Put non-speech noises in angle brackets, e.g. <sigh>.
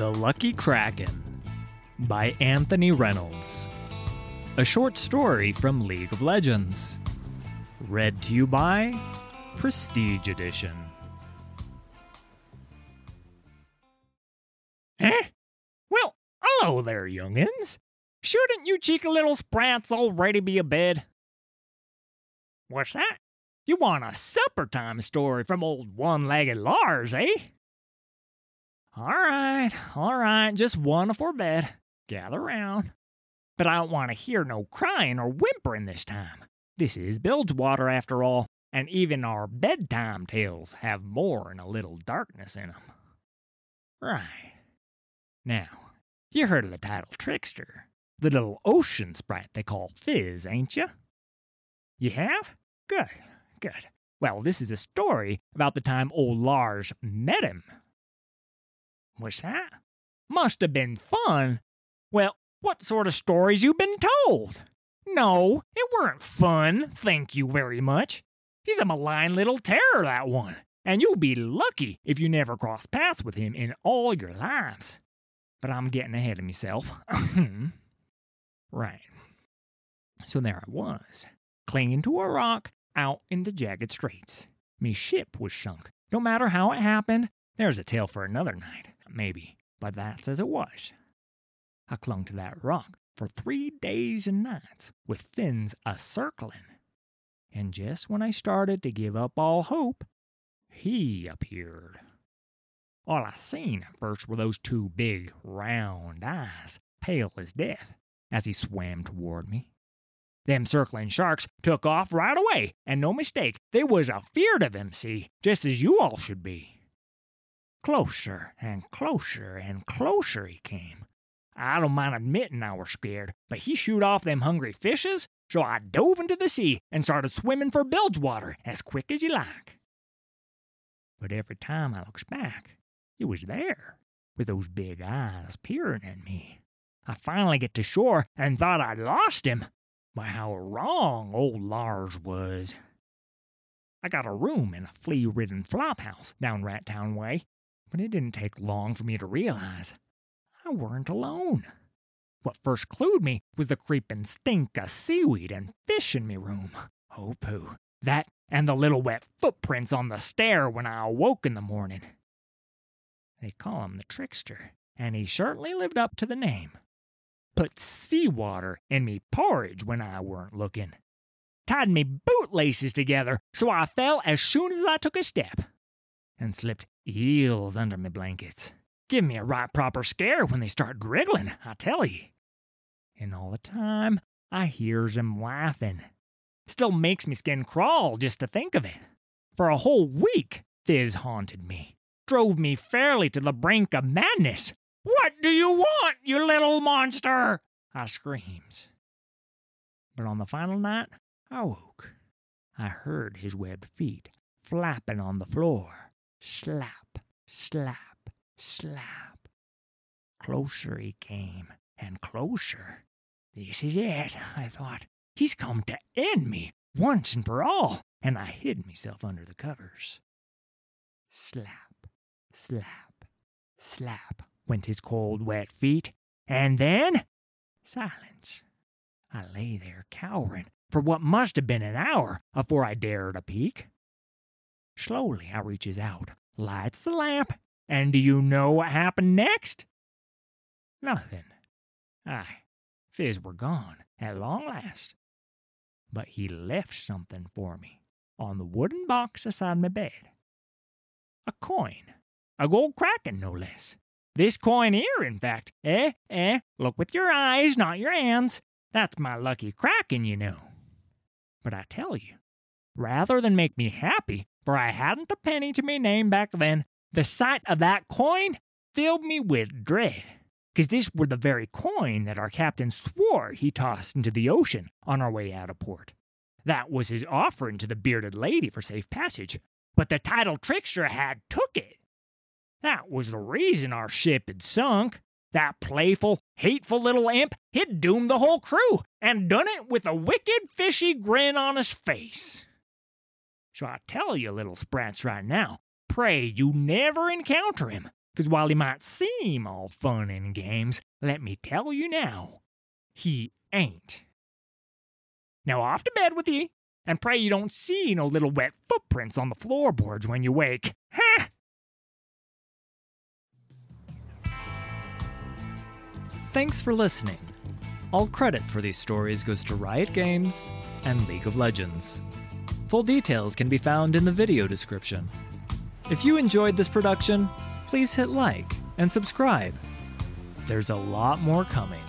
The Lucky Kraken by Anthony Reynolds. A short story from League of Legends. Read to you by Prestige Edition. Eh? Well, hello there, youngins. Shouldn't you cheeky little sprats already be abed? What's that? You want a supper time story from old one legged Lars, eh? All right, all right, just one afore bed. Gather round. But I don't want to hear no crying or whimpering this time. This is Bilgewater after all, and even our bedtime tales have more than a little darkness in 'em. Right. Now, you heard of the Tidal Trickster, the little ocean sprite they call Fizz, ain't you? You have? Good, good. Well, this is a story about the time old Lars met him. What's that? Must have been fun. Well, what sort of stories you been told? No, it weren't fun, thank you very much. He's a malign little terror, that one, and you'll be lucky if you never cross paths with him in all your lives. But I'm getting ahead of myself. <laughs> right. So there I was, clinging to a rock out in the jagged straits. Me ship was sunk. No matter how it happened, there's a tale for another night, maybe, but that's as it was. I clung to that rock for three days and nights, with fins a circling. And just when I started to give up all hope, he appeared. All I seen at first were those two big, round eyes, pale as death, as he swam toward me. Them circling sharks took off right away, and no mistake, they was afeard of him, see, just as you all should be. Closer and closer and closer he came. I don't mind admitting I was scared, but he shoot off them hungry fishes, so I dove into the sea and started swimming for Bilgewater as quick as you like. But every time I looks back, he was there, with those big eyes peering at me. I finally get to shore and thought I'd lost him, but how wrong old Lars was. I got a room in a flea ridden flophouse down Rat Town way, but it didn't take long for me to realize I weren't alone. What first clued me was the creepin' stink of seaweed and fish in me room. Oh, pooh. That and the little wet footprints on the stair when I awoke in the morning. They call him the trickster, and he certainly lived up to the name. Put seawater in me porridge when I weren't looking. Tied me bootlaces together so I fell as soon as I took a step. And slipped eels under me blankets. Give me a right proper scare when they start driggling, I tell ye. And all the time, I hears 'em laughing. Still makes me skin crawl just to think of it. For a whole week, Fizz haunted me. Drove me fairly to the brink of madness. What do you want, you little monster? I screams. But on the final night, I woke. I heard his webbed feet flapping on the floor. Slap, slap, slap. Closer he came, and closer. This is it, I thought. He's come to end me once and for all, and I hid myself under the covers. Slap, slap, slap went his cold, wet feet, and then silence. I lay there cowering for what must have been an hour afore I dared a peek. Slowly I reaches out, lights the lamp, and do you know what happened next? Nothing. Aye, Fizz were gone at long last. But he left something for me on the wooden box aside my bed. A coin, a gold kraken no less. This coin here, in fact. Eh, eh, look with your eyes, not your hands. That's my lucky kraken, you know. But I tell you, rather than make me happy, for I hadn't a penny to me name back then, the sight of that coin filled me with dread. 'Cause this were the very coin that our captain swore he tossed into the ocean on our way out of port. That was his offering to the bearded lady for safe passage, but the tidal trickster had took it. That was the reason our ship had sunk. That playful, hateful little imp had doomed the whole crew, and done it with a wicked, fishy grin on his face. So I tell you, little sprats, right now, pray you never encounter him, 'cause while he might seem all fun and games, let me tell you now, he ain't. Now off to bed with ye, and pray you don't see no little wet footprints on the floorboards when you wake. Ha! Thanks for listening. All credit for these stories goes to Riot Games and League of Legends. Full details can be found in the video description. If you enjoyed this production, please hit like and subscribe. There's a lot more coming.